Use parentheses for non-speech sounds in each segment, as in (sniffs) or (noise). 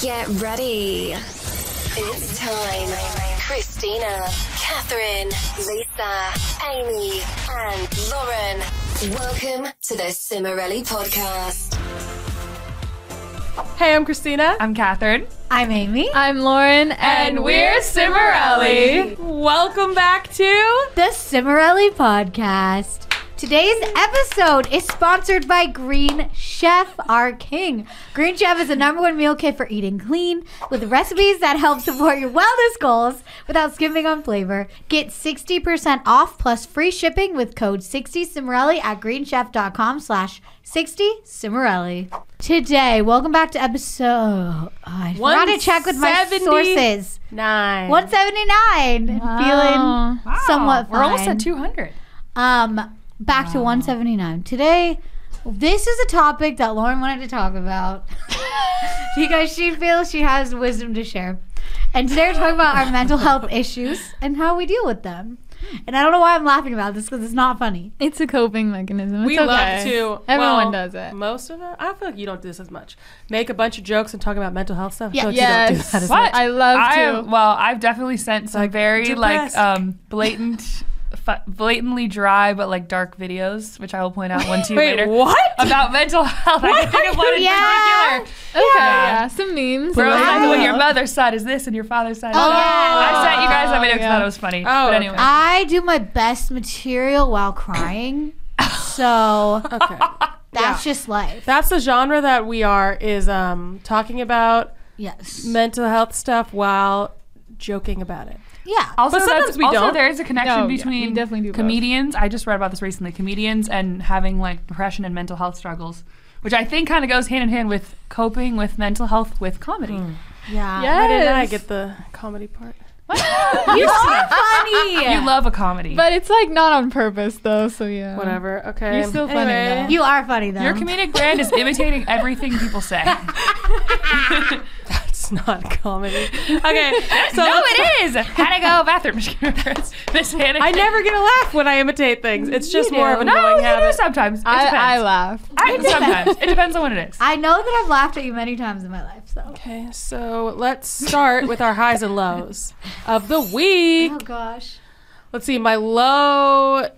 Get ready. It's time. Christina, Catherine, Lisa, Amy, and Lauren. Welcome to the Cimorelli Podcast. Hey, I'm Christina. I'm Catherine. I'm Amy. I'm Lauren, and, we're Cimorelli. Welcome back to The Cimorelli Podcast. Today's episode is sponsored by Green Chef, our king. Green Chef is the number one meal kit for eating clean with recipes that help support your wellness goals without skimping on flavor. Get 60% off plus free shipping with code 60cimorelli at greenchef.com slash 60cimorelli. Today, welcome back to episode... Oh, I forgot to check with my 170. sources. nine. 179. Feeling somewhat We're almost at 200. Um, back to 179. Today, this is a topic that Lauren wanted to talk about (laughs) because she feels she has wisdom to share. And today we're talking about our (laughs) mental health issues and how we deal with them. And I don't know why I'm laughing about this because it's not funny. It's a coping mechanism. It's we okay. love to. Everyone well, does it. Most of it. I feel like you don't do this as much. Make a bunch of jokes and talk about mental health stuff. Yeah. Don't you don't do that as What? much. I love I to. am- well, I've definitely sent some Like, very like um blatant, (laughs) fu- blatantly dry but like dark videos, which I will point out one to you Wait, later. what? About mental health. I can think of one in Yeah. particular. okay, yeah. some memes. Where it like, Wow. when your mother's side is this and your father's side is Oh, that. yeah. I sent you guys that video because yeah. I thought it was funny. Oh, but anyway. okay. I do my best material while crying. So (laughs) okay. that's just life. That's the genre that we are is um talking about Yes. mental health stuff while joking about it. Yeah. Also, But sometimes that's, we also don't. there is a connection No, yeah, we between definitely do both. comedians. I just read about this recently. Comedians and having like depression and mental health struggles, which I think kind of goes hand in hand with coping with mental health with comedy. Hmm. Yeah. Yes. Why didn't I get the comedy part? (laughs) You are funny. You love a comedy. But it's like not on purpose though, so yeah. Whatever. Okay. You're still funny, Anyway. though. You are funny though. Your comedic brand is imitating everything people say. (laughs) (laughs) That's not comedy. Okay. (laughs) So no, let's- it is. Had to go bathroom. (laughs) Miss Hannah. I never get a laugh when I imitate things. It's just more of an No, annoying you do sometimes. It I, depends. I laugh. I- sometimes. It depends on what it is. I know that I've laughed at you many times in my life, so. Okay, so let's start with our highs and lows of the week. Oh gosh. Let's see, my low.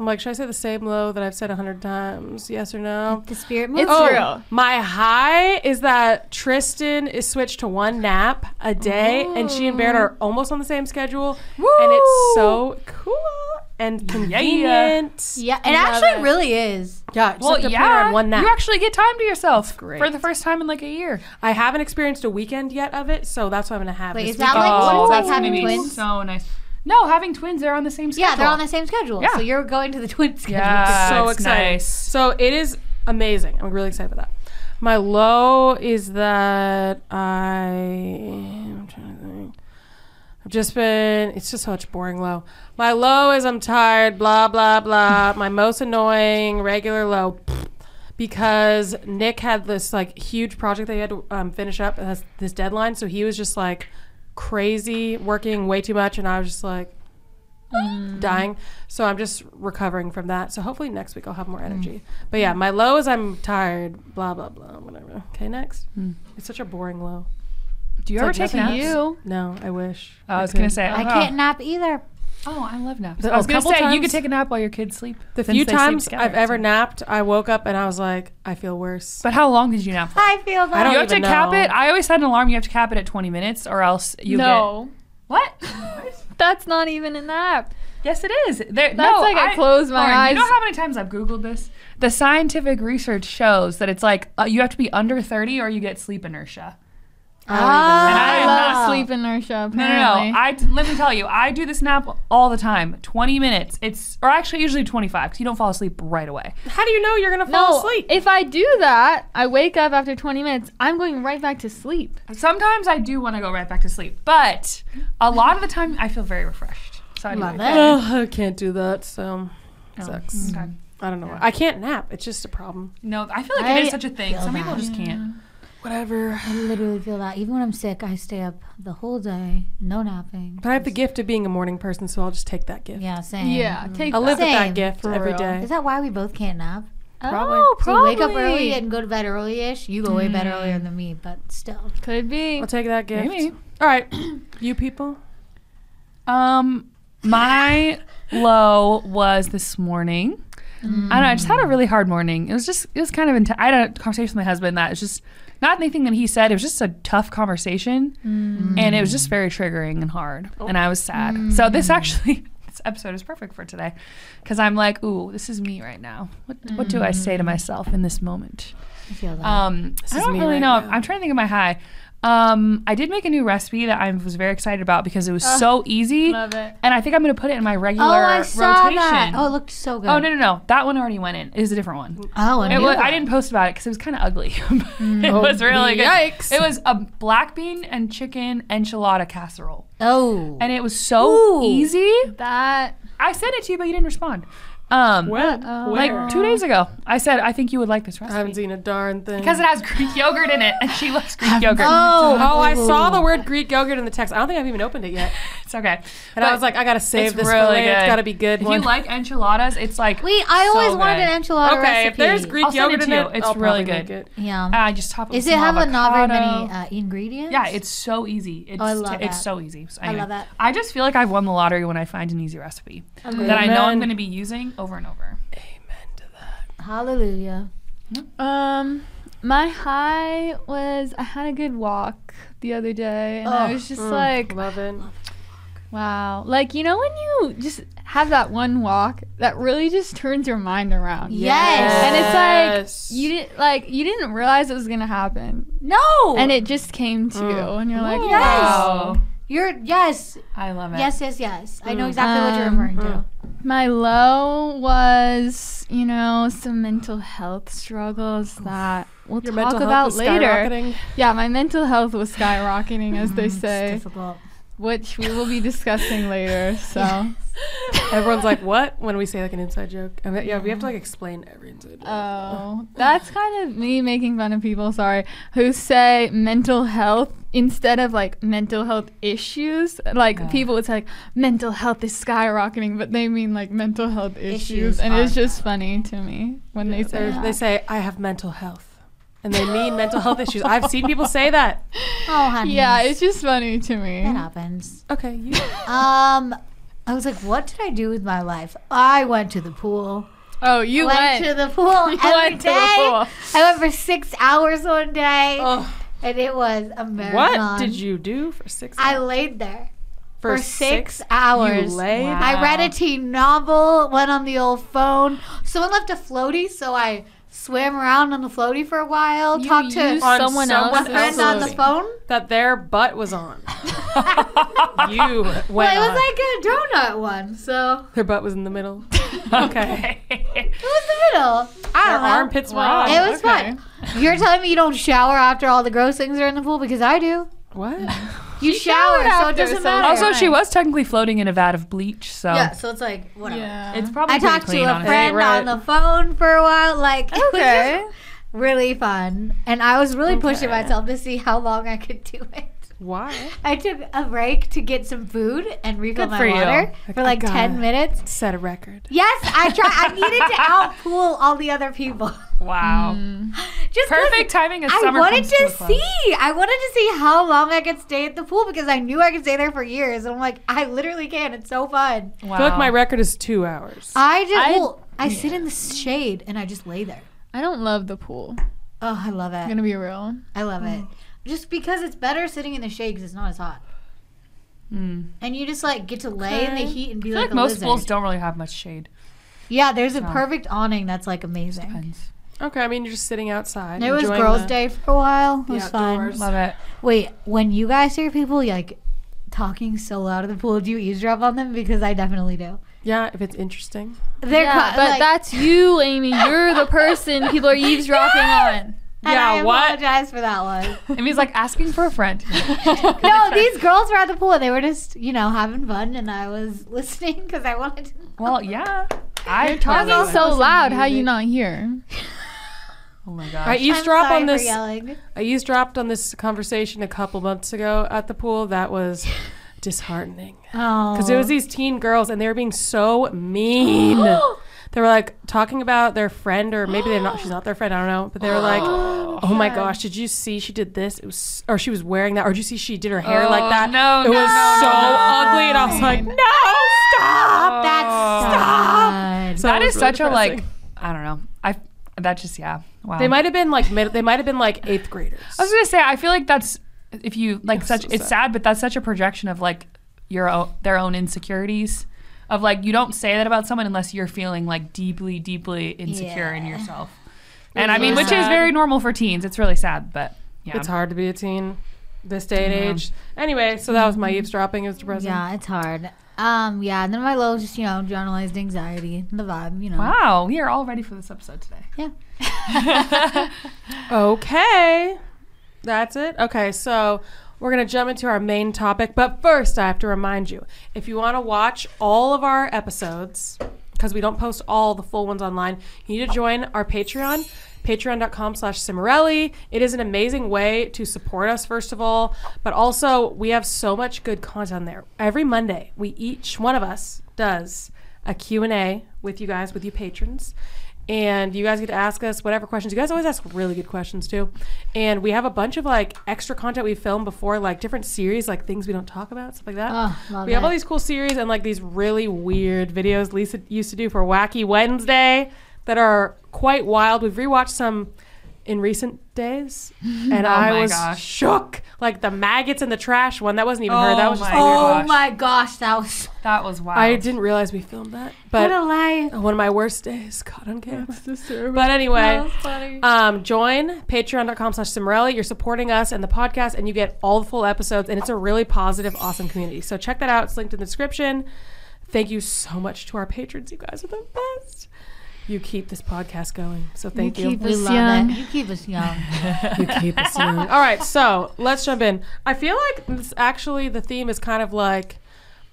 I'm like, should I say the same low that I've said a hundred times? Yes or no? The spirit oh, move. It's Oh, real. my high is that Tristan is switched to one nap a day, and she and Baird are almost on the same schedule, and it's so cool and convenient. yeah, it actually it. really is. Yeah, Well, to yeah, on one nap. you actually get time to yourself great. for the first time in like a year. I haven't experienced a weekend yet of it, so that's what I'm gonna have. Wait, this is that weekend. like- what oh, is like gonna having be twins? so nice. No, having twins, they're on the same schedule. Yeah, they're on the same schedule. Yeah. So you're going to the twin (laughs) schedule. Yeah, so it's excited. nice. So it is amazing. I'm really excited about that. My low is that I. I'm trying to think. I've just been. It's just such boring low. My low is I'm tired. Blah blah blah. (laughs) My most annoying regular low. (sniffs) Because Nick had this like huge project that he had to um, finish up. It has this deadline, so he was just like crazy, working way too much, and I was just like mm. dying. So I'm just recovering from that. So hopefully next week I'll have more mm. energy. But yeah, my low is I'm tired. Blah blah blah. Whatever. Okay, next. Mm. It's such a boring low. Do you It's ever like take nothing naps? You. No, I wish. I was gonna could. say I oh. can't nap either. Oh, I love naps. The- I was gonna couple say you times- could take a nap while your kids sleep. The few times together, I've ever so- napped, I woke up and I was like, I feel worse. But how long did you nap? For? I feel that. I don't you have to even cap know. it. I always had an alarm. You have to cap it at 20 minutes, or else you get no. get what? (laughs) That's not even a nap. Yes, it is. There, That's no, like I close my Lauren, eyes. You know how many times I've Googled this? The scientific research shows that it's like uh, you have to be under 30 or you get sleep inertia. I don't even ah. know. I I am love not- ah. sleep inertia. No, Apparently. no, no. I let me tell you, I do this nap all the time. 20 minutes. It's or actually usually 25 because you don't fall asleep right away. How do you know you're gonna fall no, asleep? if I do that, I wake up after 20 minutes. I'm going right back to sleep. Sometimes I do want to go right back to sleep, but a lot of the time I feel very refreshed. So I do Love like it. oh, I can't do that. So Oh, sucks. okay. Mm. I don't know. why. I can't nap. It's just a problem. No, I feel like I it is such a thing. feel Some people that. just can't. Whatever. I literally feel that. Even when I'm sick, I stay up the whole day, no napping. But I have the gift of being a morning person, so I'll just take that gift. Yeah, same. Yeah, take I'll live with that gift For every real. day. Is that why we both can't nap? Probably. Oh, So probably. you wake up early and go to bed early-ish. You go way bed earlier than me, but still. Could be. I'll take that gift. Maybe. All right, (clears throat) you people. Um, my low was this morning. I don't know. I just had a really hard morning. It was just, it was kind of intense. I had a conversation with my husband that was just not anything that he said. It was just a tough conversation, mm. and it was just very triggering and hard. Oh. And I was sad. Mm. So this actually, (laughs) this episode is perfect for today, because I'm like, ooh, this is me right now. What what do I say to mm. myself in this moment? I feel that. Um, I don't me really right know. now. I'm trying to think of my high. Um, I did make a new recipe that I was very excited about because it was so easy, Love it. and I think I'm going to put it in my regular oh, I saw rotation. that. Oh, it looked so good. Oh no no no! That one already went in. It is a different one. Oh, It was, I didn't post about it because it was kind of ugly. (laughs) it was really good. yikes. It was a black bean and chicken enchilada casserole, Oh. and it was so Ooh. easy. That. I sent it to you, but you didn't respond. Um, When? Oh. like two days ago, I said I think you would like this recipe. I haven't seen a darn thing. because it has Greek yogurt in it, and she loves (laughs) Greek yogurt. Oh. Oh, I saw the word Greek yogurt in the text. I don't think I've even opened it yet. (laughs) It's okay. And I was like, I gotta save it's this really for later. It's good. gotta be good. If one. you like enchiladas, it's like Wait, I always so wanted good. an enchilada okay, recipe. if there's Greek I'll yogurt it in it. It's I'll really good. make it. Yeah. I just top it. Is with it some have a not very many uh, ingredients? Yeah, it's so easy. It's Oh, I love it's that. so easy. So I love that. I just feel like I've won the lottery when I find an easy recipe that I know I'm going to be using over and over. Amen to that. Hallelujah. Um, my high was I had a good walk the other day, and I Oh, was just Mm, like, love it. Wow. Like you know when you just have that one walk that really just turns your mind around. Yes. And it's like you didn't like you didn't realize it was gonna happen, No. and it just came to you, Mm. and you're like, Yes. wow. You're yes, I love it. yes, yes, yes. I know exactly what you're Um, referring to. My low was, you know, some mental health struggles that we'll Your talk mental health about was later. Yeah, my mental health was skyrocketing, as they It's say, difficult. Which we will be discussing later. So, (laughs) Everyone's like, "What?" When we say like an inside joke, and that- yeah, we have to like explain every inside joke. oh, that's kind of me making fun of people. Sorry, who say mental health instead of like mental health issues. Like Yeah. people would say like mental health is skyrocketing, but they mean like mental health issues, Issues and it's just funny to me when they say that. they say, "I have mental health," and they mean mental health issues. I've seen people say that. Oh, honey. Yeah, it's just funny to me. that happens. Okay, you. (laughs) Um, I was like, what did I do with my life? I went to the pool. Oh, you went, went. to the pool (laughs) You every went to the pool. I went for six hours one day, Oh, and it was a marathon. what did you do for six? hours? I laid there for, for, six, hours. You laid. Wow. I read a teen novel, went on the old phone. Someone left a floaty, so I swam around on the floaty for a while, You talked to someone someone else's friends on the phone. that their butt was on. (laughs) you went Well, it was on. like a donut one, so Their butt was in the middle. (laughs) okay. it was the middle. I Their don't know. armpits were on. It was Okay. fun. You're telling me you don't shower after all the gross things are in the pool because I do. What? Mm. (laughs) You shower, showered so it doesn't so- matter. Also, she was technically floating in a vat of bleach, so yeah, so it's like whatever. Yeah. it's probably I pretty talked clean, to a honestly. friend right. on the phone for a while. Like, (laughs) it was Okay. just really fun, and I was really pushing myself to see how long I could do it. Why? I took a break to get some food and refill Good my for you. water for I like got ten minutes. Set a record. Yes, I tried. I needed to (laughs) outpool all the other people. Wow. Hmm. (laughs) Just 'cause Perfect timing as I summer wanted comes to to a close. see. I wanted to see how long I could stay at the pool because I knew I could stay there for years. And I'm like, I literally can. It's so fun. Wow. I feel like my record is two hours. I just, I- well, I sit in the shade and I just lay there. I don't love the pool. Oh, I love I'm it. gonna be real. I love it. Mm. Just because it's better sitting in the shade because it's not as hot. Mm. And you just like get to lay in the heat and be I feel like, like a most lizard. pools don't really have much shade. Yeah, there's a So. perfect awning that's like amazing. Depends. Okay, I mean you're just sitting outside. It was enjoying girls' the- day for a while. It the was fun. outdoors. Love it. Wait, when you guys hear people like talking so loud in the pool, do you eavesdrop on them? Because I definitely do. Yeah, if it's interesting. They're yeah, co- but like- that's you, Amy. You're the person people are eavesdropping on. (laughs) and Yeah, I what? apologize for that one. (laughs) It means like asking for a friend. (laughs) (laughs) no, these girls were at the pool and they were just, you know, having fun, and I was listening because I wanted to. Know. Well, yeah. I Talking totally so loud, how you not hear? Oh my I gosh. I'm sorry on this. I eavesdropped on this conversation a couple months ago at the pool. That was disheartening Oh, because it was these teen girls and they were being so mean. (gasps) (gasps) (gasps) They were like talking about their friend, or maybe they're not. She's (gasps) not their friend. I don't know. But they were like, "Oh, oh my gosh, did you see she did this? It was, or she was wearing that, or did you see she did her hair oh, like Oh, that? no, it no, was no, so no, no. ugly." And I was like, "No, stop!" That's oh. Stop. sad. So that it is was really such a like. I don't know. I that just yeah. Wow. They might have been like mid. They might have been like eighth graders. I was gonna say I feel like that's if you like It's such so it's sad. sad, but that's such a projection of like your own, their own insecurities. Of like you don't say that about someone unless you're feeling like deeply, deeply insecure in Yeah. yourself. And I mean, is which is very normal for teens. It's really sad, but yeah. It's hard to be a teen this day and age. Anyway, so that was my eavesdropping. It was depressing. Yeah, it's hard. Um, yeah, and then my low just, you know, generalized anxiety, the vibe, you know. Wow, we are all ready for this episode today. Yeah. (laughs) Okay. That's it. Okay, so we're going to jump into our main topic. But first, I have to remind you if you want to watch all of our episodes, because we don't post all the full ones online, you need to join our Patreon. Patreon.com slash Cimorelli. It is an amazing way to support us, first of all, but also we have so much good content there. Every Monday, we each one of us does a Q&A with you guys, with you patrons and you guys get to ask us whatever questions. You guys always ask really good questions too. And we have a bunch of like extra content we filmed before, like different series, like things we don't talk about, stuff like that. Oh, we have all these cool series and like these really weird videos Lisa used to do for Wacky Wednesday that are quite wild. We've rewatched some in recent days, (laughs) and I Oh my was gosh. shook. Like the maggots in the trash one, that wasn't even her. Oh That was just my weird. Oh gosh. my gosh, that was (laughs) That was wild. I didn't realize we filmed that, what but a life. one of my worst days caught on camera. But anyway, That's funny. um, join patreon.com slash Cimorelli. You're supporting us and the podcast, and you get all the full episodes, and it's a really positive, awesome community. So check that out. It's linked in the description. Thank you so much to our patrons. You guys are the best. You keep this podcast going. So thank you. keep We us love young. it. You keep us young. (laughs) You keep us young. (laughs) All right, so let's jump in. I feel like this actually the theme is kind of like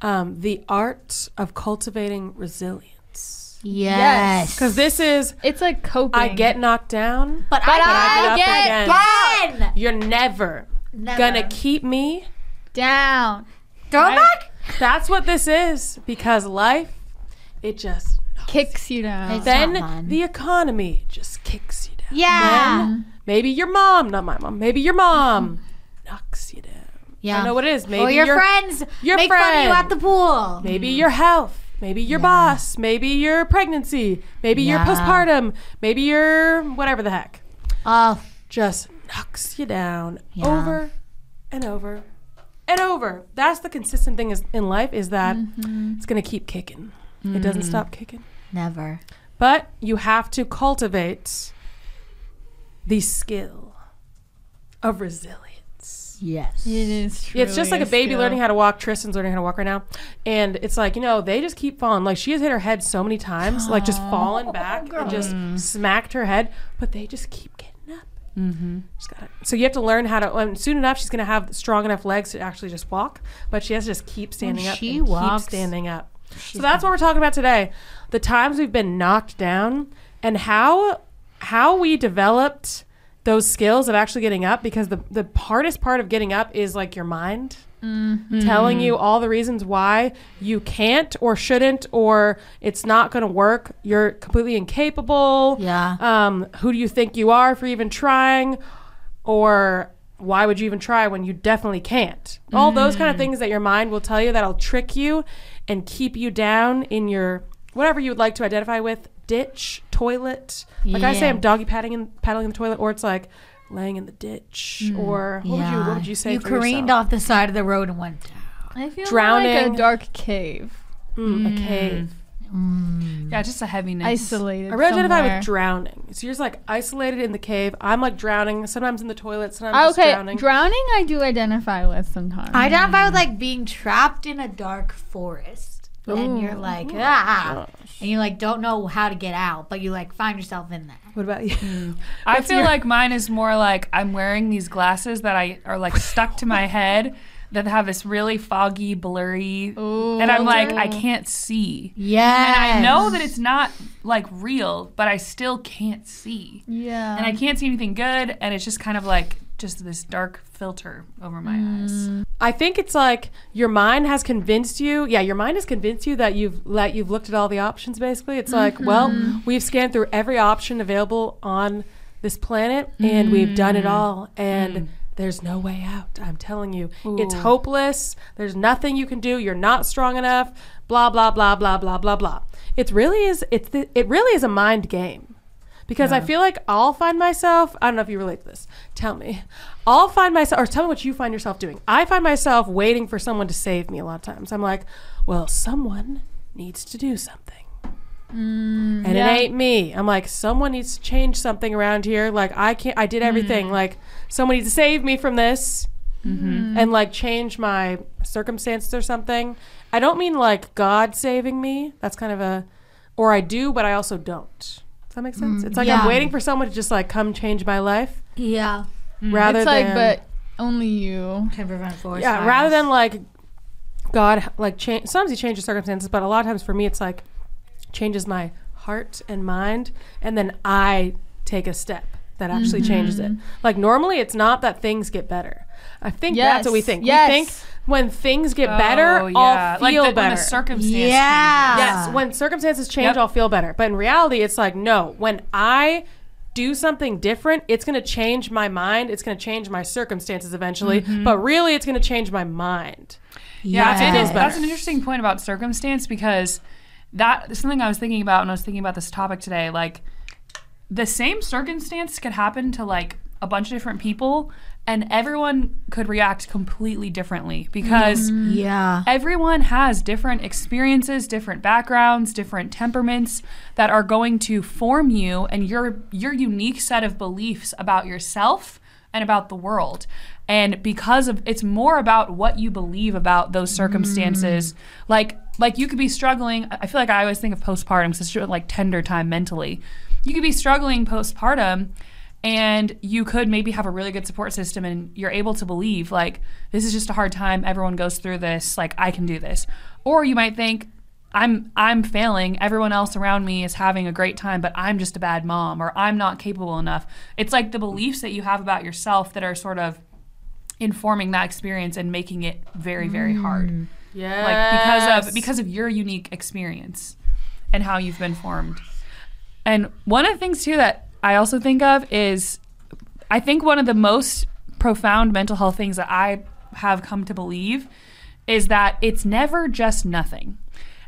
um, the art of cultivating resilience. yes. Because this is It's like coping. I get knocked down, But, But I, I get, get again. you're never, Never. gonna keep me. down. Throw it back. That's what this is because life, it just Kicks you down. It's- then fun. the economy just kicks you down. Yeah. Then maybe your mom, not my mom, maybe your mom knocks you down. Yeah. I Yeah. don't know what it is. Maybe or your, your friends your make fun of you friend. at the pool. Maybe your health. Maybe your boss. Maybe your pregnancy. Maybe your Yeah. postpartum. Maybe your whatever the heck. Oh, Just knocks you down Yeah. over and over and over. That's the consistent thing is in life is that mm-hmm. it's gonna keep kicking. It doesn't mm. stop kicking. Never. But you have to cultivate the skill of resilience. Yes. It is. Yeah, it's just like a baby skill. learning how to walk. Tristan's learning how to walk right now. And it's like, you know, they just keep falling. Like she has hit her head so many times, like just fallen back and just smacked her head, but they just keep getting up. Mm-hmm. Just got it. So you have to learn how to. And soon enough, she's going to have strong enough legs to actually just walk, but she has to just keep standing up. she and walks, keep standing up. So that's what we're talking about today. The times we've been knocked down and how how we developed those skills of actually getting up because the the hardest part of getting up is like your mind telling you all the reasons why you can't or shouldn't or it's not going to work. You're completely incapable. Yeah. Um, who do you think you are for even trying? Or why would you even try when you definitely can't? All those kind of things that your mind will tell you that'll trick you and keep you down in your whatever you would like to identify with ditch, toilet. Like I say, I'm doggy paddling in, paddling in the toilet, or it's like laying in the ditch, mm, or what would you what would you say? You for careened yourself? off the side of the road and went down. I feel like a dark cave. Mm, a mm. cave. Mm. yeah, just a heaviness. Isolated. I really identify with drowning. So you're just like isolated in the cave. I'm like drowning. Sometimes in the toilet. Sometimes ah, just Okay, drowning. drowning I do identify with sometimes. I identify with like being trapped in a dark forest. And you're like, ah. And you like don't know how to get out, but you like find yourself in there. what about you? (laughs) I What's feel your- like mine is more like I'm wearing these glasses that I are like stuck to my (laughs) head that have this really foggy, blurry, and I'm like I can't see. Yeah. And I know that it's not like real, but I still can't see. Yeah. And I can't see anything good, and it's just kind of like just this dark filter over my mm. eyes. I think it's like your mind has convinced you. Yeah, your mind has convinced you that you've let you've looked at all the options. Basically, it's like, well, mm-hmm. we've scanned through every option available on this planet, and we've done it mm. all, and mm. There's no way out. I'm telling you, it's hopeless. There's nothing you can do. You're not strong enough. Blah blah blah blah blah blah blah. It really is. It's the, it really is a mind game because I feel like I'll find myself. I don't know if you relate to this. Tell me. I'll find myself, or tell me what you find yourself doing. I find myself waiting for someone to save me a lot of times. I'm like, well, someone needs to do something. Mm, and yeah. it ain't me. I'm like, someone needs to change something around here. Like, I can't, I did everything. Mm. Like, someone needs to save me from this mm-hmm. and like change my circumstances or something. I don't mean like God saving me. That's kind of a, or I do, but I also don't. Does that make sense? Mm, it's like yeah. I'm waiting for someone to just like come change my life Yeah. rather it's like, than but only you. Can prevent forest yeah, fires. rather than like God like change. Sometimes He changes circumstances, but a lot of times for me, it's like changes my heart and mind, and then I take a step that actually mm-hmm. changes it. Like normally, it's not that things get better. I think that's what we think. yes. We think when things get better, Oh, I'll like feel the, when better. the circumstance Yeah. changes. Yes, when circumstances change, Yep. I'll feel better. But in reality, it's like, no, when I do something different, it's going to change my mind. It's going to change my circumstances eventually. Mm-hmm. But really, it's going to change my mind. Yeah, That's- it it is. is That's an interesting point about circumstance because that something I was thinking about when I was thinking about this topic today. Like, the same circumstance could happen to like a bunch of different people, and everyone could react completely differently because mm. Yeah. everyone has different experiences, different backgrounds, different temperaments that are going to form you and your your unique set of beliefs about yourself and about the world. And because of it's more about what you believe about those circumstances. Mm. Like like you could be struggling. I feel like I always think of postpartum because it's like tender time mentally. You could be struggling postpartum and you could maybe have a really good support system and you're able to believe like this is just a hard time everyone goes through this like i can do this or you might think i'm i'm failing everyone else around me is having a great time but i'm just a bad mom or i'm not capable enough it's like the beliefs that you have about yourself that are sort of informing that experience and making it very very hard mm. Yeah. like because of because of your unique experience and how you've been formed. And one of the things too that I also think of is I think one of the most profound mental health things that I have come to believe is that it's never just nothing.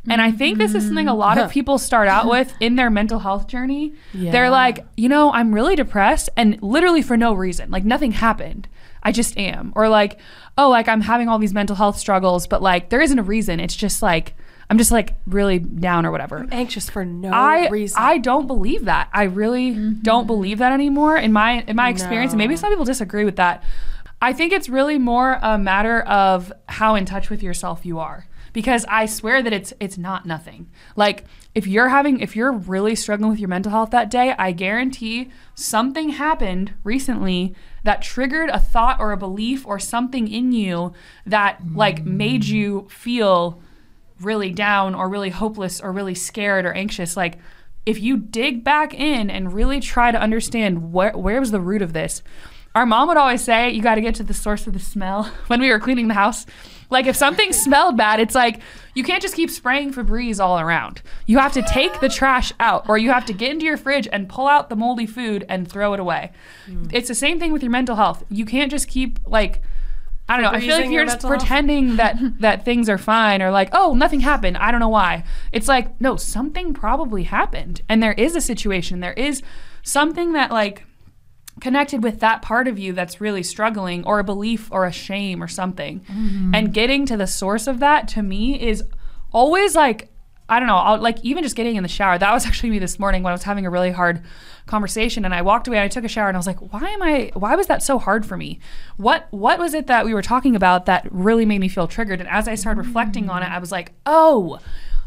And I think this is something a lot of mm-hmm. people start out (laughs) with in their mental health journey. They're like, you know, I'm really depressed and literally for no reason. Like nothing happened. I just am. Or like, oh, like I'm having all these mental health struggles, but like there isn't a reason. It's just like I'm just like really down or whatever. I'm anxious for no I reason. I don't believe that. I really mm-hmm. don't believe that anymore in my in my experience. And maybe some people disagree with that. I think it's really more a matter of how in touch with yourself you are. Because I swear that it's it's not nothing. Like if you're having if you're really struggling with your mental health that day, I guarantee something happened recently that triggered a thought or a belief or something in you that like made you feel really down or really hopeless or really scared or anxious. Like if you dig back in and really try to understand where where was the root of this our mom would always say you got to get to the source of the smell (laughs) when we were cleaning the house like if something smelled bad it's like you can't just keep spraying febreze all around you have to take the trash out or you have to get into your fridge and pull out the moldy food and throw it away hmm. it's the same thing with your mental health you can't just keep like I don't know. I feel like you're just mental health? pretending that (laughs) that things are fine or like, oh, nothing happened. I don't know why. It's like, no, something probably happened, and there is a situation. There is something that like connected with that part of you that's really struggling, or a belief, or a shame, or something. Mm-hmm. And getting to the source of that to me is always like. I don't know, I'll, like even just getting in the shower. That was (laughs) actually me this morning when I was having a really hard conversation and I walked away and I took a shower and I was like, why am I why was that so hard for me? What what was it that we were talking about that really made me feel triggered? And as I started reflecting on it, I was like, "Oh,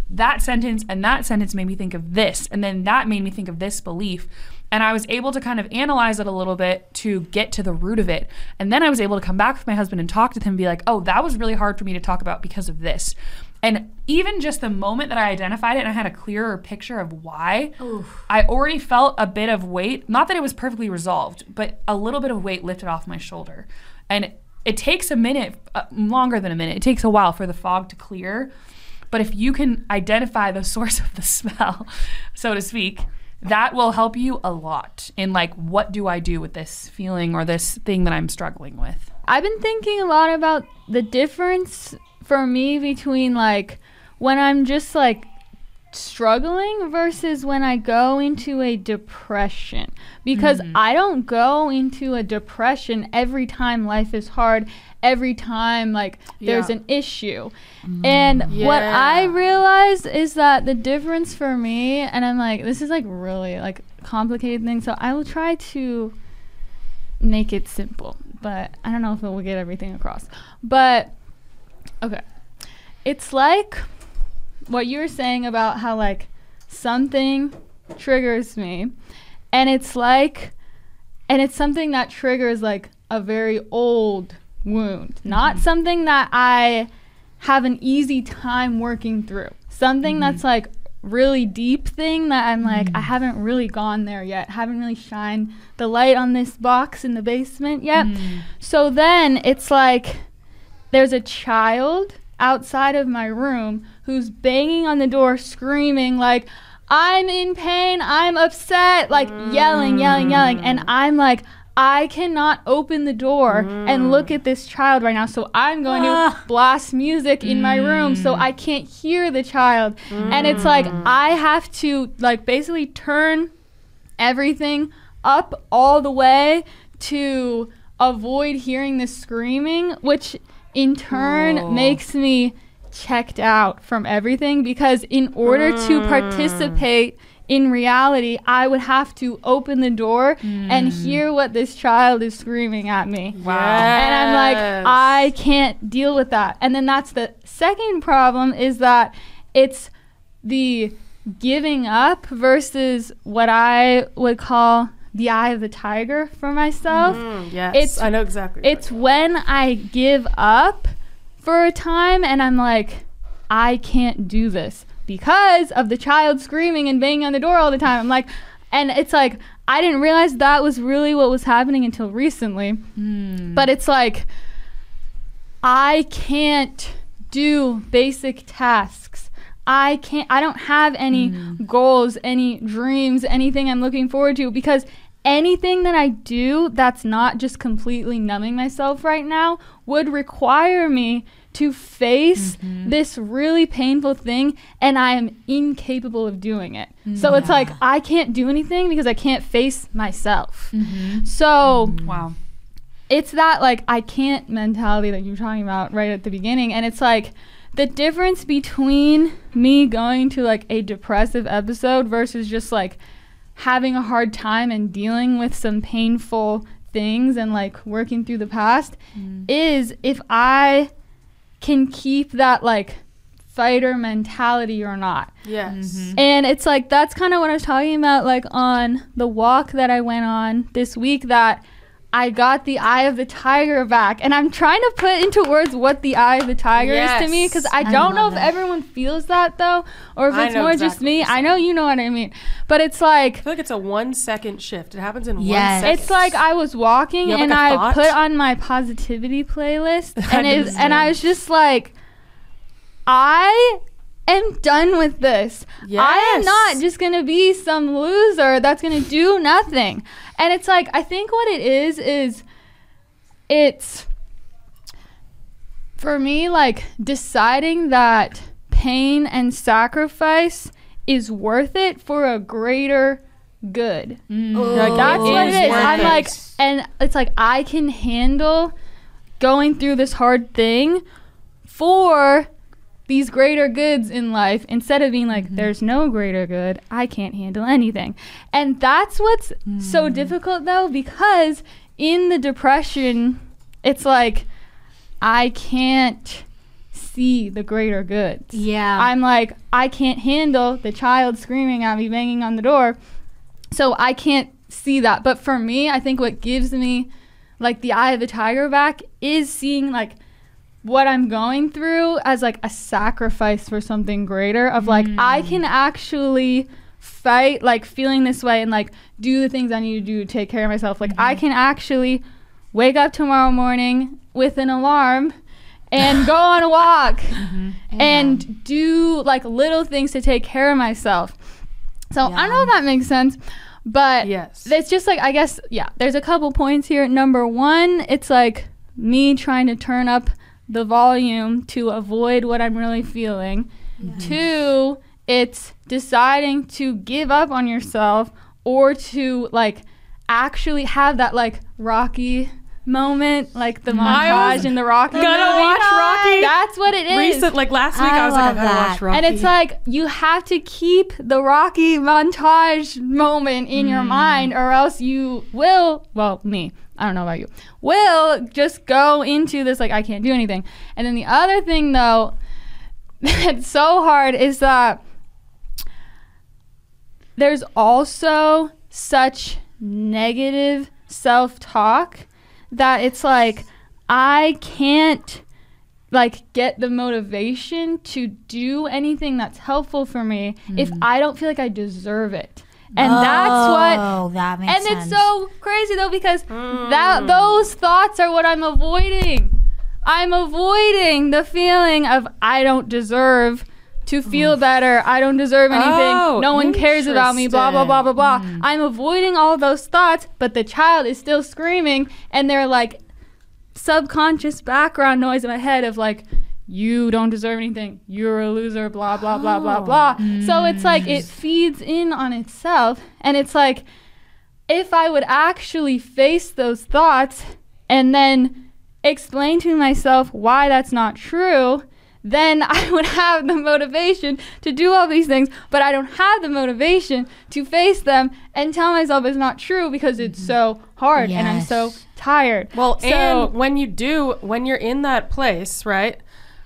that sentence and that sentence made me think of this and then that made me think of this belief." And I was able to kind of analyze it a little bit to get to the root of it. And then I was able to come back with my husband and talk to him and be like, "Oh, that was really hard for me to talk about because of this." And even just the moment that I identified it and I had a clearer picture of why, I already felt a bit of weight. Not that it was perfectly resolved, but a little bit of weight lifted off my shoulder. And it takes a minute, uh, longer than a minute. It takes a while for the fog to clear. But if you can identify the (laughs) source of the smell, so to speak, that will help you a lot in like, what do I do with this feeling or this thing that I'm struggling with? I've been thinking a lot about the difference for me between like when I'm just like struggling versus when I go into a depression. Because mm-hmm. I don't go into a depression every time life is hard, every time like there's Yeah. an issue. Mm. And what I Yeah. realized is that the difference for me, and I'm like, this is like really like complicated thing, so I will try to make it simple, but I don't know if it will get everything across. But okay. It's like what you were saying about how like something triggers me and it's like and it's something that triggers like a very old wound, not mm-hmm. something that I have an easy time working through. Something mm-hmm. that's like really deep thing that I'm like I mm-hmm. haven't really gone there yet. Haven't really shined the light on this box in the basement yet. Mm. So then it's like there's a child outside of my room who's banging on the door screaming like I'm in pain, I'm upset, like yelling, yelling, yelling. And mm. I'm like I cannot open the door and mm. look at this child right now. So I'm going to ah. blast music in my room so mm. I can't hear the child. And it's like I have to like basically turn everything up all the way to avoid hearing the screaming, which in turn oh. makes me checked out from everything because in order to participate in reality, I would have to open the door and hear what this child is screaming at me. Wow. And I'm like, I can't deal with that. And then that's the second problem is that it's the giving up versus what I would call the eye of the tiger for myself. Mm, yes, It's- I know exactly. It's when I give up for a time and I'm like, I can't do this because of the child screaming and banging on the door all the time. I'm like, and it's like, I didn't realize that was really what was happening until recently. Hmm. But it's like, I can't do basic tasks. I can't, I don't have any hmm. goals, any dreams, anything I'm looking forward to because anything that I do that's not just completely numbing myself right now would require me to face mm-hmm. this really painful thing and I am incapable of doing it. So it's like I can't do anything because I can't face myself. Mm-hmm. So mm-hmm. Wow. it's that like I can't mentality that you're talking about right at the beginning, and it's like the difference between me going to like a depressive episode versus just like having a hard time and dealing with some painful things and like working through the past mm. is if I can keep that like fighter mentality or not. yes. Mm-hmm. And it's like that's kind of what I was talking about, like on the walk that I went on this week. That I got the eye of the tiger back, and I'm trying to put into words what the eye of the tiger is to me because I I don't know if that. everyone feels that though, or if I it's know more just me. I know you know what I mean, but it's like I feel like it's a one second shift. It happens in Yes. one second. it's like I was walking and like, a I thought? put on my positivity playlist, and (laughs) it, and I was just like, I am done with this. I am not just gonna be some loser that's gonna do nothing. And it's like I think what it is is it's for me like deciding that pain and sacrifice is worth it for a greater good. Mm. Like, That's it what it is. worth I'm it. like, and it's like I can handle going through this hard thing for these greater goods in life instead of being like, mm-hmm. there's no greater good. I can't handle anything. And that's what's so mm. difficult though, because in the depression, it's like, I can't see the greater goods. Yeah. I'm like, I can't handle the child screaming at me, banging on the door. So I can't see that. But for me, I think what gives me like the eye of the tiger back is seeing like what I'm going through as like a sacrifice for something greater of like I mm. can actually fight like feeling this way and like do the things I need to do to take care of myself. Like I mm-hmm. can actually wake up tomorrow morning with an alarm and go on a walk (laughs) mm-hmm. and do like little things to take care of myself. So I don't know if that makes sense, but Yes. it's just like I guess yeah. There's a couple points here. Number one, it's like me trying to turn up the volume to avoid what I'm really feeling. Two, it's deciding to give up on yourself or to like actually have that like Rocky moment, like the mm-hmm. I was montage in the Rocky. gonna movie. watch Rocky. That's what it is. Recent, like last week, I I, was like, I love gotta that. watch Rocky. And it's like you have to keep the Rocky montage moment in your mm. mind, or else you will. Well, me, I don't know about you. Will just go into this like I can't do anything. And then the other thing, though, (laughs) that's so hard is that there's also such negative self-talk that it's like I can't like get the motivation to do anything that's helpful for me if mm. I don't feel like I deserve it. And that's what Oh, that makes and sense. it's so crazy though because that mm. those thoughts are what I'm avoiding. I'm avoiding the feeling of I don't deserve to feel better. I don't deserve anything. Oh, no one cares about me. Blah blah blah blah blah. interesting. I'm avoiding all those thoughts, but the child is still screaming, and they're like subconscious background noise in my head of like you don't deserve anything you're a loser blah blah blah blah oh. blah so it's like it mm. feeds in on itself and it's like if i would actually face those thoughts and then explain to myself why that's not true then (laughs) I would have the motivation to do all these things, but I don't have the motivation to face them and tell myself it's not true because it's mm-hmm. so hard and I'm so tired. Well, so, and when you do, when you're in that place, right?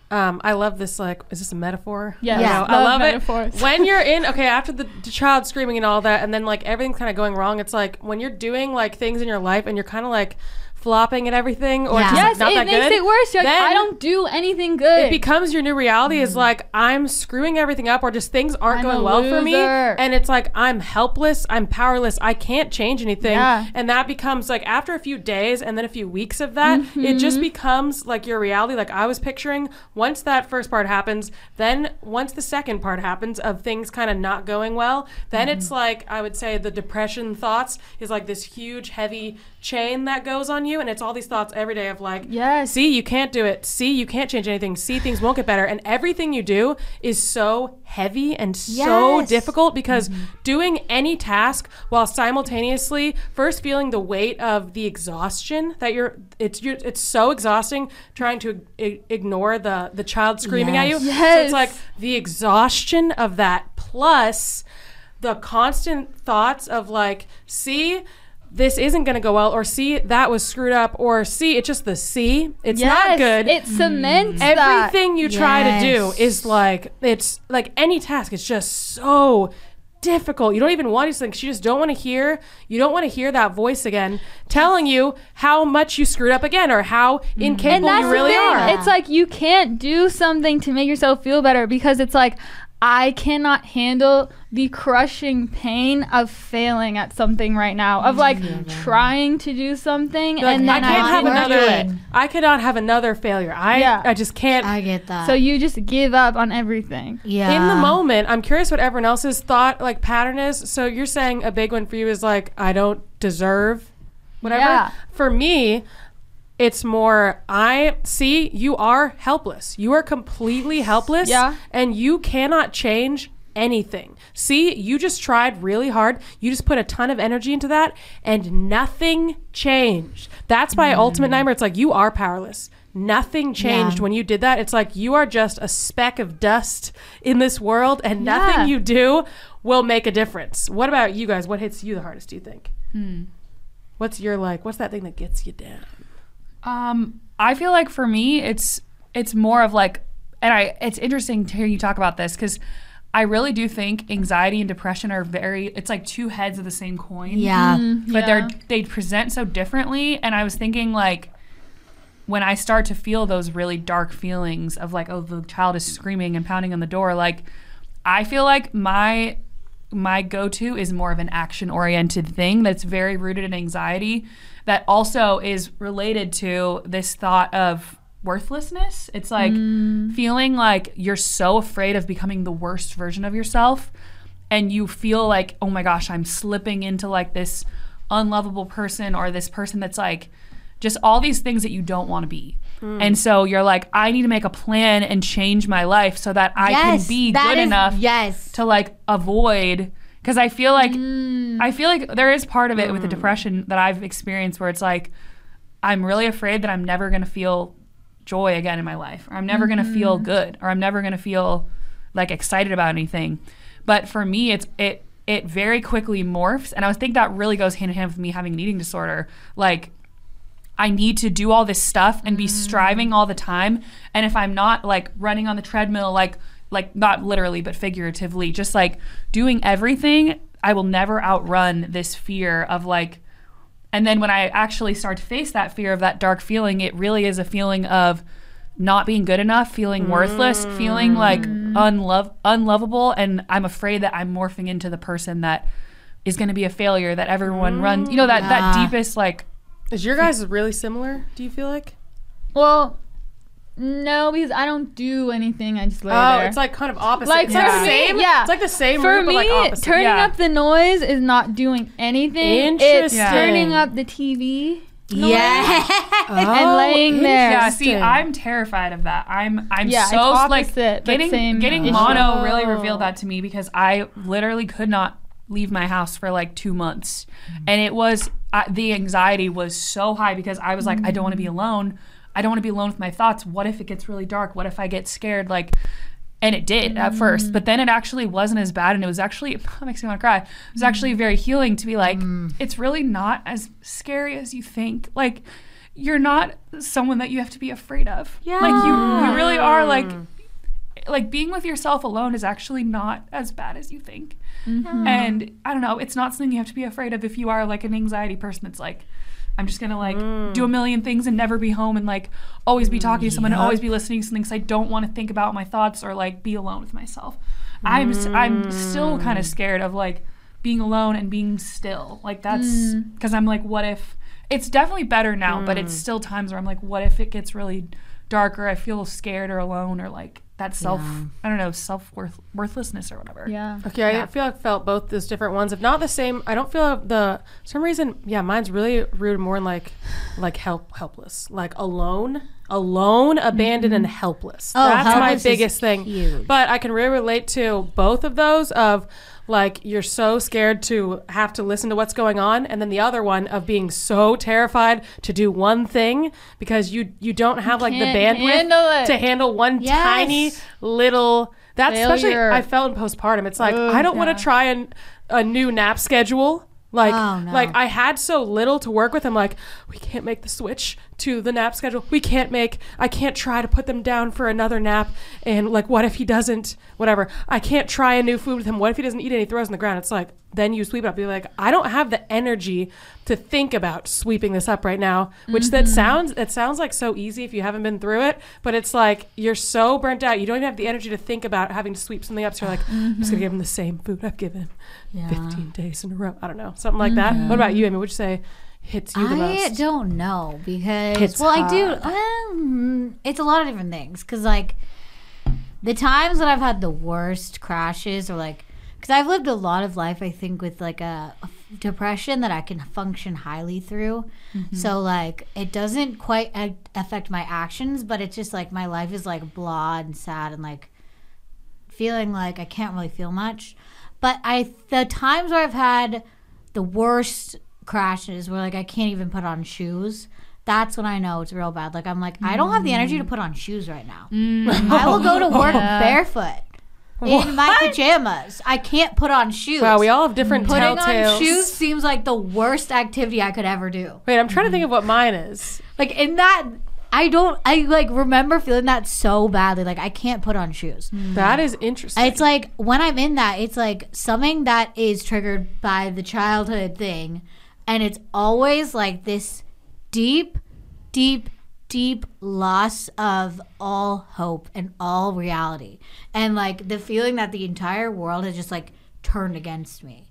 Um, I love this. Like, is this a metaphor? You know, I love love metaphors. it. (laughs) When you're in, okay, after the, the child screaming and all that, and then like everything's kind of going wrong. It's like when you're doing like things in your life, and you're kind of like flopping and everything, or Yeah. just like, yes, not it that makes good. it worse. You're like, I don't do anything good. It becomes your new reality. Is like I'm screwing everything up, or just things aren't I'm going a well for me, and it's like I'm helpless, I'm powerless, I can't change anything, Yeah. and that becomes like after a few days and then a few weeks of that, it Mm-hmm. just becomes like your reality. Like I was picturing, once that first part happens, then once the second part happens of things kind of not going well, then Mm-hmm. it's like I would say the depression thoughts is like this huge heavy chain that goes on you, and it's all these thoughts every day of like Yes. see you can't do it see you can't change anything see things won't get better and everything you do is so heavy and so difficult because mm-hmm. doing any task while simultaneously first feeling the weight of the exhaustion that you're it's you're, it's so exhausting trying to I- ignore the the child screaming at you Yes. so Yes. it's like the exhaustion of that plus the constant thoughts of like see this isn't going to go well or see that was screwed up or see it's just the C. it's not good. It cements that. everything you try to do is like it's like any task it's just so difficult. You don't even want to think you just don't want to hear you don't want to hear that voice again telling you how much you screwed up again or how mm-hmm. And incapable you really are. It's like you can't do something to make yourself feel better because it's like I cannot handle the crushing pain of failing at something right now. Of mm-hmm. like trying to do something Like, and I then can't I have another do it. I cannot have another failure I Yeah. I just can't I get that. So you just give up on everything. yeah. in the moment i'm curious what everyone else's thought like pattern is so you're saying a big one for you is like i don't deserve whatever Yeah. for me it's more i see you are helpless. You are completely helpless Yeah. and you cannot change anything. See you just tried really hard. You just put a ton of energy into that and nothing changed. That's my mm. ultimate nightmare. It's like you are powerless. Nothing changed Yeah. when you did that. It's like you are just a speck of dust in this world and nothing Yeah. you do will make a difference. What about you guys? What hits you the hardest do you think? Hmm. What's your like what's that thing that gets you down Um, I feel like for me, it's it's more of like, and I it's interesting to hear you talk about this because I really do think anxiety and depression are very. It's like two heads of the same coin. yeah. but they're they present so differently. And I was thinking like. When I start to feel those really dark feelings of like, oh, the child is screaming and pounding on the door, like, I feel like my my go-to is more of an action-oriented thing that's very rooted in anxiety that also is related to this thought of worthlessness. It's like mm. feeling like you're so afraid of becoming the worst version of yourself and you feel like, "Oh my gosh, I'm slipping into like this unlovable person or this person that's like just all these things that you don't want to be." Hmm. And so you're like, "I need to make a plan and change my life so that I can be good is- enough Yes. to like avoid because I feel like Mm. I feel like there is part of it with the depression that I've experienced where it's like I'm really afraid that I'm never going to feel joy again in my life or I'm never going to Mm-hmm. feel good or I'm never going to feel like excited about anything. But for me it's it it very quickly morphs and I think that really goes hand in hand with me having an eating disorder like I need to do all this stuff and be striving all the time. And if I'm not like running on the treadmill, like like not literally but figuratively, just like doing everything, I will never outrun this fear of like. And then when I actually start to face that fear of that dark feeling, it really is a feeling of not being good enough, feeling worthless, feeling like mm. unlov- unlovable, and I'm afraid that I'm morphing into the person that is going to be a failure that everyone runs. You know that that deepest like Is your guys really similar? Do you feel like? Well, no, because I don't do anything. I just lay Oh, there. it's like kind of opposite. Like it's for like the me, same. yeah. It's like the same For root, but me, like turning yeah. up the noise is not doing anything. It's Interesting. turning up the TV Yeah. (laughs) and laying there. Yeah, see, I'm terrified of that. I'm I'm Yeah, it's so like opposite, but getting same getting issue. mono really Oh. revealed that to me because I literally could not leave my house for like two months, and it was uh, the anxiety was so high because I was like, I don't want to be alone. I don't want to be alone with my thoughts. What if it gets really dark? What if I get scared? Like. And it did at first, but then it actually wasn't as bad, and it was actually (laughs) it makes me want to cry. It was actually very healing to be like, mm. it's really not as scary as you think. Like, you're not someone that you have to be afraid of. Yeah. Like you, you really are like like being with yourself alone is actually not as bad as you think. Mm-hmm. And I don't know, it's not something you have to be afraid of if you are like an anxiety person It's like I'm just gonna like do a mm. million things and never be home and like always be talking to someone and always be listening to something because I don't want to think about my thoughts or like be alone with myself. I'm s- I'm still kind of mm. scared of like being alone and being still. Like that's because I'm like, what if it's definitely better now, but it's still times where I'm like, what if it gets really dark or I feel scared or alone or like that self I don't know self worth worthlessness or whatever. Yeah. Okay, I feel like I felt both those different ones. If not the same, I don't feel the some reason. Yeah, mine's really rooted more in like, like help, helpless, like alone, alone, abandoned, and mm-hmm. helpless. Oh, That's my helpless is biggest thing. huge. But I can really relate to both of those. Of like you're so scared to have to listen to what's going on, and then the other one of being so terrified to do one thing because you you don't have like the can't bandwidth handle it. to handle one Yes. tiny little. That's especially Failure. I felt in postpartum. It's like I don't want to try an, a new nap schedule. Like, Oh, no. like I had so little to work with. I'm like, we can't make the switch to the nap schedule. We can't make. I can't try to put them down for another nap. And like, what if he doesn't? Whatever. I can't try a new food with him. What if he doesn't eat any throws on the ground? It's like then you sweep it up. You're like, I don't have the energy to think about sweeping this up right now. Which Mm-hmm. that sounds. It sounds like so easy if you haven't been through it. But it's like you're so burnt out. You don't even have the energy to think about having to sweep something up. So you're like, I'm just gonna give him the same food I've given him. Yeah. 15 days in a row. I don't know. Something like that. What about you, Amy? Would you say hits you the I most? don't know because Hits well, I do. Um, it's a lot of different things because like the times that I've had the worst crashes or like because I've lived a lot of life. I think with like a, a depression that I can function highly through. So like it doesn't quite a- affect my actions, but it's just like my life is like blah and sad and like feeling like I can't really feel much. But I the times where I've had the worst crashes where like I can't even put on shoes. That's when I know it's real bad. Like I'm like I don't have the energy to mm. put on shoes right now. Mm. I will go to work (laughs) Yeah. barefoot in my pajamas. I can't put on shoes. Wow, we all have different putting telltales. on shoes seems like the worst activity I could ever do. Wait, I'm trying to think mm-hmm. of what mine is. Like in that I don't I like remember feeling that so badly. Like I can't put on shoes. Mm. That is interesting. It's like when I'm in that, it's like something that is triggered by the childhood thing. And it's always like this deep, deep, deep loss of all hope and all reality. And like the feeling that the entire world has just like turned against me.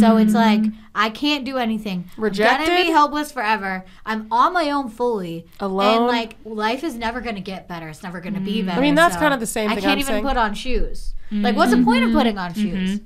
So it's hmm. like I can't do anything. I'm gonna be helpless forever. I'm on my own fully. Alone? And like life is never gonna get better. It's never gonna be hmm. better. I mean, that's so kind of the same I thing I can't I'm even saying. put on shoes. Like, what's the hmm. point of putting on shoes?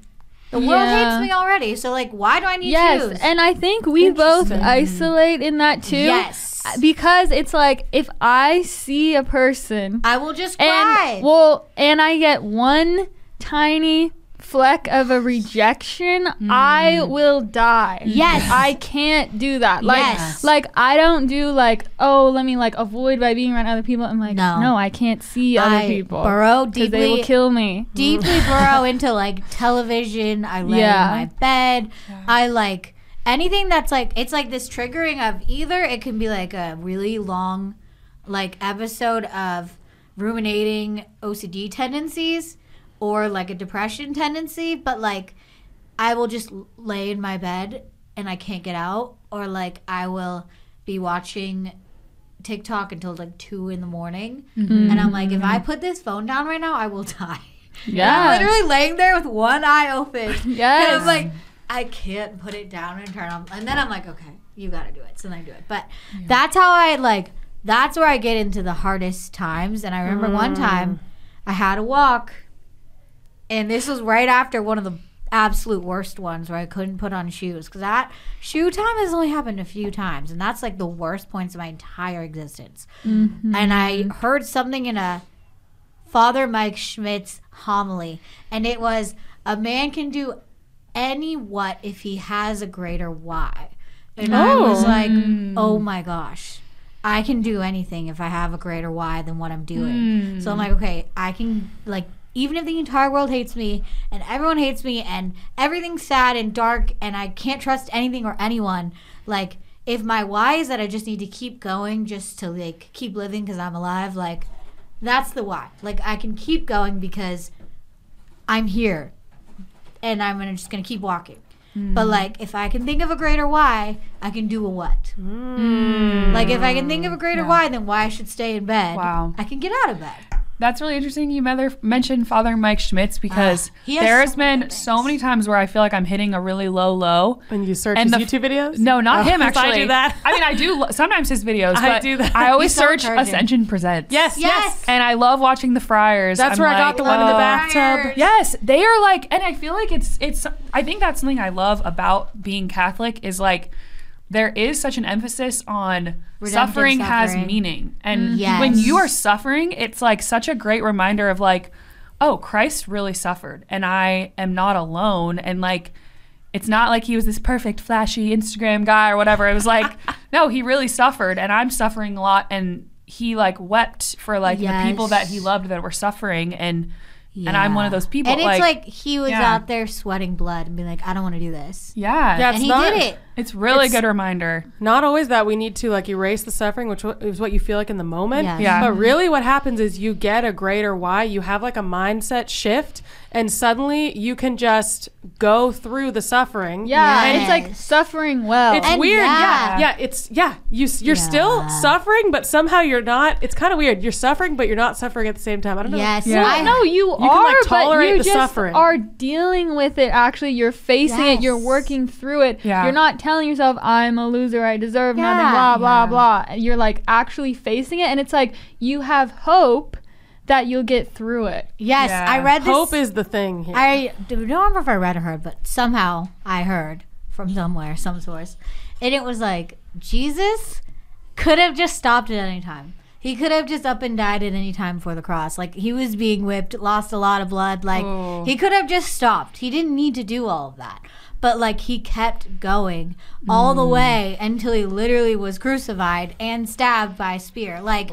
The world Yeah. hates me already. So like, why do I need Yes, shoes? and I think we both isolate in that too. Yes. Uh, because it's like if I see a person I will just cry. and well, and I get one tiny fleck of a rejection, I hmm. will die. Yes. I can't do that. Like Yes. like I don't do like, oh, let me like avoid by being around other people. I'm like, No. no, I can't see other I people. burrow because they will deeply- kill me. deeply (laughs) burrow into like television. I lay Yeah. in my bed. I like anything that's like it's like this triggering of either it can be like a really long like episode of ruminating OCD tendencies or like a depression tendency, but like I will just lay in my bed and I can't get out or like I will be watching TikTok until like 2 in the morning mm-hmm. and I'm like if I put this phone down right now I will (laughs) die. Yeah. literally laying there with one eye open. Yeah, (laughs) And I'm like, I can't put it down and turn on. And then I'm like, okay, you got to do it. So then I do it. But that's how I like, that's where I get into the hardest times. And I remember one mm. time I had a walk, and this was right after one of the absolute worst ones where I couldn't put on shoes. Because that shoe time has only happened a few times. And that's like the worst points of my entire existence. Mm-hmm. And I heard something in a Father Mike Schmitz's homily, and it was a man can do any what if he has a greater why. And I was Oh. like, mm. oh my gosh, I can do anything if I have a greater why than what I'm doing. So I'm mm. like, okay, I can like even if the entire world hates me and everyone hates me and everything's sad and dark and I can't trust anything or anyone, like if my why is that I just need to keep going just to like keep living because I'm alive, like that's the why. Like I can keep going because I'm here and I'm gonna just gonna keep walking. Hmm. But like if I can think of a greater why, I can do a what. Hmm. Like if I can think of a greater Yeah. why, then why I should stay in bed. Wow. I can get out of bed. That's really interesting. You mother- mentioned Father Mike Schmitz because Ah, he has there's so been good so many times where I feel like I'm hitting a really low low. And you search And his the- YouTube videos? No, not Oh, him 'cause (laughs) actually. I do that. I mean, I do sometimes his videos. I but do that. I always He's so search encouraging. Ascension Presents. Yes, yes. Yes. And I love watching the Friars. That's I'm where I got the one in the oh. bathtub. Yes, they are like, and I feel like it's it's. I think that's something I love about being Catholic is like there is such an emphasis on Redemptive suffering, has meaning, and mm-hmm. Yes. when you are suffering, it's like such a great reminder of like, oh, Christ really suffered, and I am not alone, and like. It's not like he was this perfect, flashy Instagram guy or whatever. It was like, (laughs) no, he really suffered, and I'm suffering a lot, and he like wept for like the people that he loved that were suffering, and and I'm one of those people. And it's like, he was yeah. out there sweating blood and being like, I don't want to do this. yeah, That's And he not, did it. It's really It's- good reminder. Not always that we need to like erase the suffering, which is what you feel like in the moment. Yes. Yeah. But really, what happens is you get a greater why. You have like a mindset shift, and suddenly you can just go through the suffering. Yeah, and it's like suffering well. It's And weird, yeah. yeah. yeah, It's yeah. You you're still suffering, but somehow you're not. It's kind of weird. You're suffering, but you're not suffering at the same time. I don't know. Yes. Yeah. I, no, you, can, are, like, but tolerate you the just suffering. are dealing with it. Actually, you're facing it. You're working through it. Yeah. You're not telling yourself, "I'm a loser. I deserve nothing." Blah blah Yeah. blah. And You're like actually facing it, and it's like you have hope that you'll get through it. yes, Yeah. I read this. Hope is the thing here. I don't remember if I read or heard, but somehow I heard from somewhere, some source, and it was like Jesus could have just stopped at any time. He could have just up and died at any time for the cross. Like he was being whipped, lost a lot of blood. Like Oh. he could have just stopped. He didn't need to do all of that. But like he kept going all the mm. way until he literally was crucified and stabbed by a spear. Like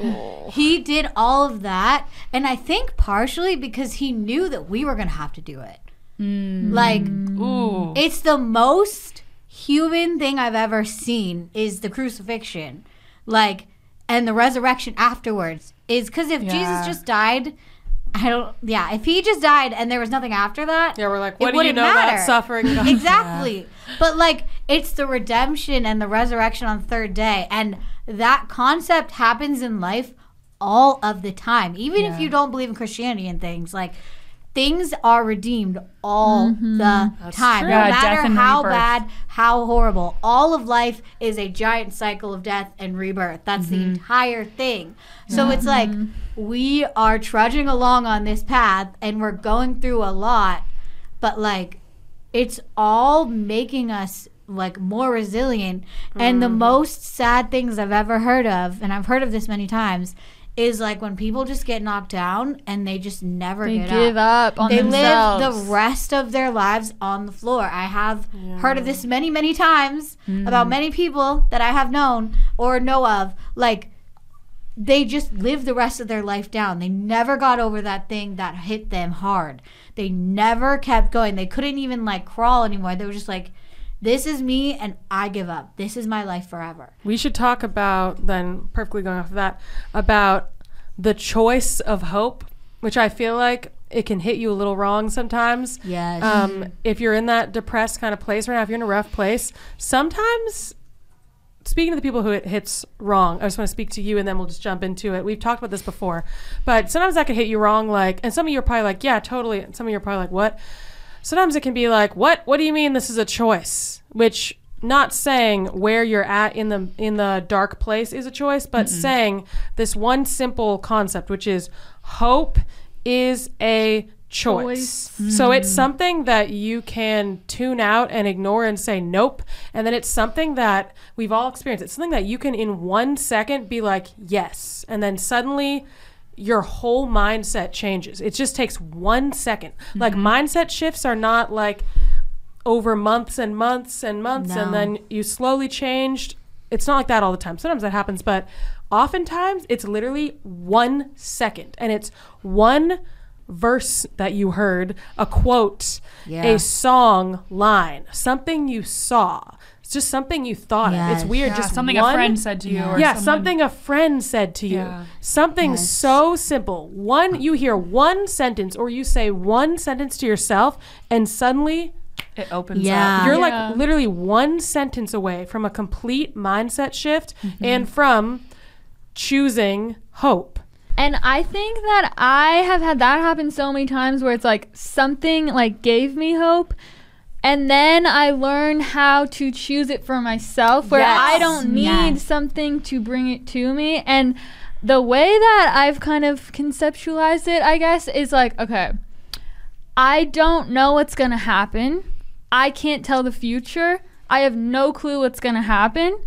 he did all of that, and I think partially because he knew that we were gonna have to do it. Mm. Like Ooh, it's the most human thing I've ever seen is the crucifixion. Like and the resurrection afterwards is because if Yeah. Jesus just died, I don't yeah, if he just died and there was nothing after that, yeah, we're like, what do you wouldn't know matter. about suffering? exactly. But like it's the redemption and the resurrection on the third day. And that concept happens in life all of the time. Even if you don't believe in Christianity and things, like things are redeemed all mm-hmm. the time. true. No Yeah, matter how rebirth. bad, how horrible. All of life is a giant cycle of death and rebirth. That's the mm-hmm. entire thing. So it's like mm-hmm. We are trudging along on this path and we're going through a lot, but like it's all making us like more resilient. And the mm-hmm. most sad things I've ever heard of, and I've heard of this many times, is like when people just get knocked down and they just never They get give up. up They themselves. live the rest of their lives on the floor. I have heard of this many, many times about mm. many people that I have known or know of. Like, they just live the rest of their life down. They never got over that thing that hit them hard. They never kept going. They couldn't even like crawl anymore. They were just like, this is me and I give up. This is my life forever. We should talk about then perfectly going off of that about the choice of hope, which I feel like it can hit you a little wrong sometimes. Yes. Um, if you're in that depressed kind of place right now, if you're in a rough place, sometimes speaking to the people who it hits wrong, I just want to speak to you and then we'll just jump into it. We've talked about this before, but sometimes that can hit you wrong. Like, and some of you are probably like, yeah, totally. And some of you are probably like, what? Sometimes it can be like, what? What do you mean this is a choice? Which not saying where you're at in the in the dark place is a choice, but saying this one simple concept, which is hope is a choice. So it's mm. something that you can tune out and ignore and say nope. And then it's something that we've all experienced. It's something that you can in one second be like, yes. And then suddenly your whole mindset changes. It just takes one second. Like mm-hmm. mindset shifts are not like over months and months and months and then you slowly changed. It's not like that all the time. Sometimes that happens, but oftentimes it's literally one second and it's one verse that you heard, a quote, Yeah. a song line, something you saw. It's just something you thought of. It's weird. Yeah, just something one, a friend said to you, or yeah, someone- something a friend said to you. Yeah. Something Yes. so simple. One, you hear one sentence or you say one sentence to yourself, and suddenly It opens Yeah. up. you're Yeah. like literally one sentence away from a complete mindset shift Mm-hmm. and from choosing hope. And I think that I have had that happen so many times where it's like something like gave me hope and then I learn how to choose it for myself where Yes. I don't need Yes. something to bring it to me and the way that I've kind of conceptualized it, I guess, is like, okay, I don't know what's going to happen. I can't tell the future. I have no clue what's going to happen.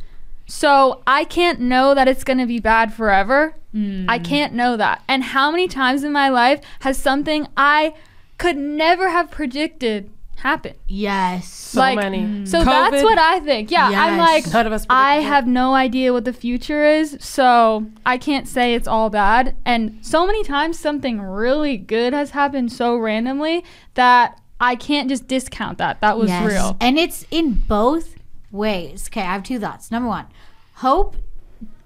So I can't know that it's going to be bad forever. I hmm. can't know that. And how many times in my life has something I could never have predicted happen? Yes. So Like, many. So hmm. COVID, that's what I think. Yeah, I'm like, None of us I it. have no idea what the future is, so I can't say it's all bad. And so many times something really good has happened so randomly that I can't just discount that. That was Yes. real. And it's in both ways. Okay, I have two thoughts. Number one, hope.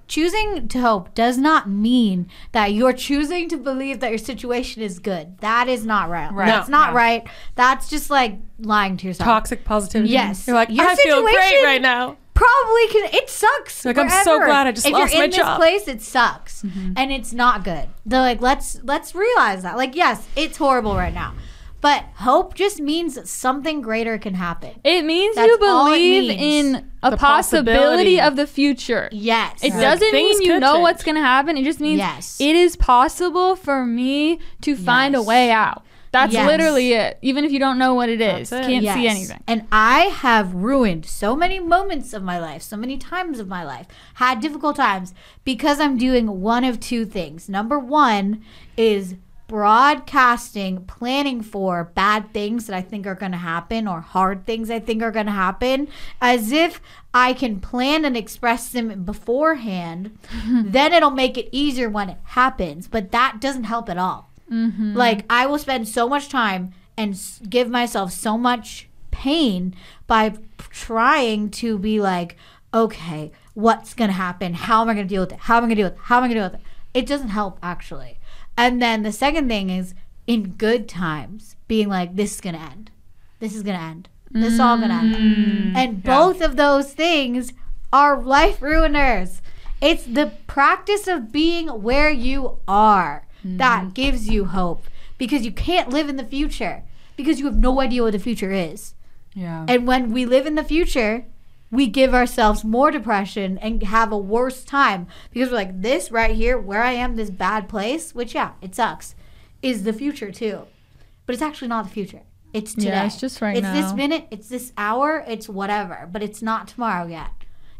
Choosing to hope does not mean that you're choosing to believe that your situation is good. That is not right. Right. That's not No. right. That's just like lying to yourself. toxic positivity. Yes. You're like, Your I feel great right now. Probably can. It sucks. Like, I'm so glad I just if lost you're my in this job. place, it sucks, mm-hmm. and it's not good. They're like, let's let's realize that. Like, yes, it's horrible right now, but hope just means something greater can happen. It means That's you believe means. in a possibility possibility. of the future. Yes. It Right. doesn't Things mean you know change. what's going to happen. It just means Yes. it is possible for me to find a way out. That's Yes. literally it. Even if you don't know what it is, That's it. can't see anything. And I have ruined so many moments of my life, so many times of my life, had difficult times because I'm doing one of two things. Number one is broadcasting, planning for bad things that I think are going to happen or hard things I think are going to happen as if I can plan and express them beforehand. (laughs) then it'll make it easier when it happens. But that doesn't help at all. Mm-hmm. Like I will spend so much time and s- give myself so much pain by trying to be like, okay, what's gonna happen? How am I gonna deal with it? How am I gonna deal with it? How am I gonna deal with it? It doesn't help actually. And then the second thing is in good times, being like, this is gonna end. This is gonna end. This is all gonna end. Mm. And both of those things are life ruiners. It's the practice of being where you are that mm-hmm. gives you hope. because you can't live in the future because you have no idea what the future is. Yeah. And when we live in the future, we give ourselves more depression and have a worse time because we're like, this right here, where I am, this bad place, which, yeah, it sucks, is the future too. But it's actually not the future. It's today. Yeah, it's just right It's this minute, it's this hour, it's whatever. But it's not tomorrow yet.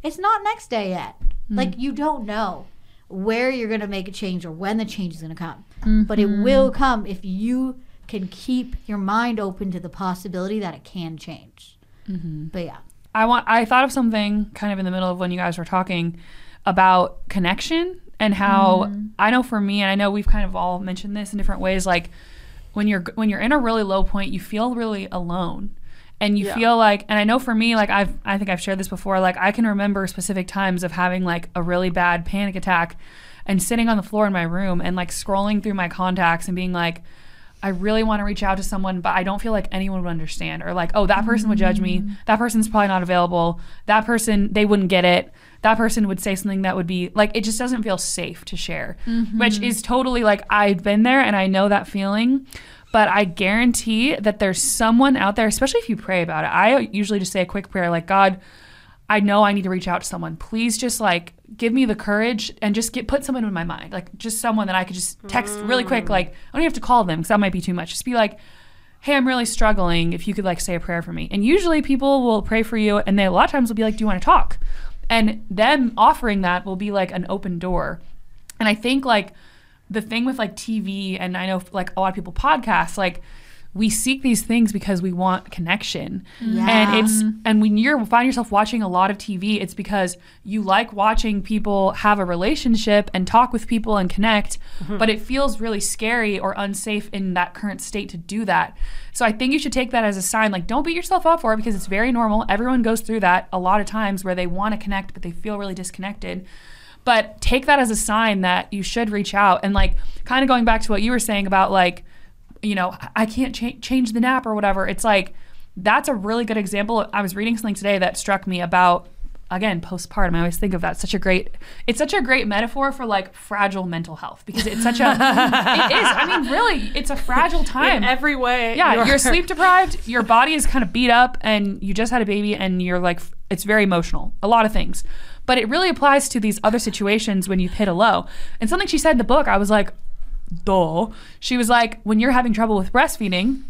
It's not next day yet. Hmm. Like, you don't know where you're going to make a change or when the change is going to come. But Mm-hmm. it will come if you can keep your mind open to the possibility that it can change. Mm-hmm. But yeah. I want I thought of something kind of in the middle of when you guys were talking about connection and how Mm-hmm. I know for me and I know we've kind of all mentioned this in different ways like when you're when you're in a really low point you feel really alone and you Yeah. feel like and I know for me like I've I think I've shared this before like I can remember specific times of having like a really bad panic attack and sitting on the floor in my room and like scrolling through my contacts and being like I really want to reach out to someone, but I don't feel like anyone would understand. Or like, oh, that person would judge me. Mm. That person's probably not available. That person, they wouldn't get it. That person would say something that would be like, it just doesn't feel safe to share, mm-hmm. which is totally like, I've been there and I know that feeling. But I guarantee that there's someone out there, especially if you pray about it. I usually just say a quick prayer like, God, I know I need to reach out to someone. Please just like give me the courage and just get put someone in my mind. Like just someone that I could just text really quick. Like I don't even have to call them because that might be too much. Just be like, hey, I'm really struggling. If you could like say a prayer for me. And usually people will pray for you and they a lot of times will be like, do you want to talk? And them offering that will be like an open door. And I think like the thing with like TV and I know like a lot of people podcasts, like we seek these things because we want connection. And it's and when you find yourself watching a lot of TV, it's because you like watching people have a relationship and talk with people and connect, mm-hmm. but it feels really scary or unsafe in that current state to do that. So I think you should take that as a sign like don't beat yourself up for it because it's very normal. Everyone goes through that a lot of times where they want to connect but they feel really disconnected but take that as a sign that you should reach out and like kind of going back to what you were saying about like you know i can't cha- change the nap or whatever it's like that's a really good example i was reading something today that struck me about again postpartum i always think of that such a great it's such a great metaphor for like fragile mental health because it's such a (laughs) it is i mean really it's a fragile time in every way. yeah, you're- you're sleep deprived. Your body is kind of beat up, and you just had a baby, and you're like, it's very emotional. A lot of things, but it really applies to these other situations when you've hit a low. And something she said in the book, I was like, duh. She was like, when you're having trouble with breastfeeding.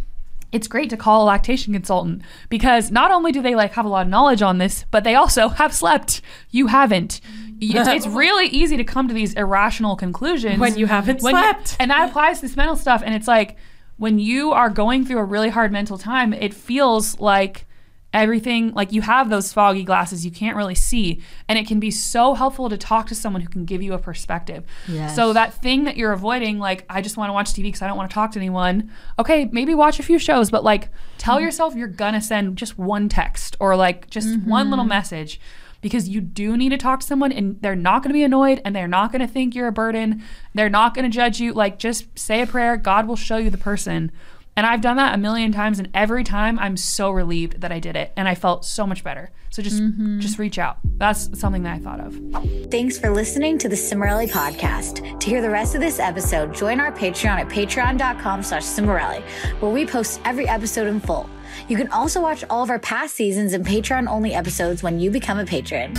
It's great to call a lactation consultant because not only do they like have a lot of knowledge on this, but they also (laughs) have slept. You haven't. It's, it's (laughs) really easy to come to these irrational conclusions When you haven't when you- slept. and that applies to this mental stuff. And it's like when you are going through a really hard mental time, it feels like everything like you have those foggy glasses you can't really see and it can be so helpful to talk to someone who can give you a perspective Yes. so that thing that you're avoiding like i just want to watch tv because i don't want to talk to anyone okay maybe watch a few shows but like tell mm-hmm. yourself you're gonna send just one text or like just mm-hmm. one little message because you do need to talk to someone and they're not going to be annoyed and they're not going to think you're a burden. They're not going to judge you. Like, just say a prayer. God will show you the person. And I've done that a million times, and every time I'm so relieved that I did it, and I felt so much better. So just, mm-hmm. just reach out. That's something that I thought of. Thanks for listening to the Cimorelli podcast. To hear the rest of this episode, join our Patreon at patreon.com slash Cimorelli, where we post every episode in full. You can also watch all of our past seasons and Patreon only episodes when you become a patron.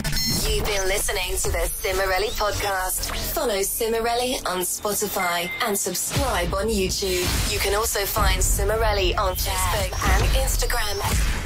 You've been listening to the Cimorelli podcast. Follow Cimorelli on Spotify and subscribe on YouTube. You can also find Cimorelli on Facebook and Instagram.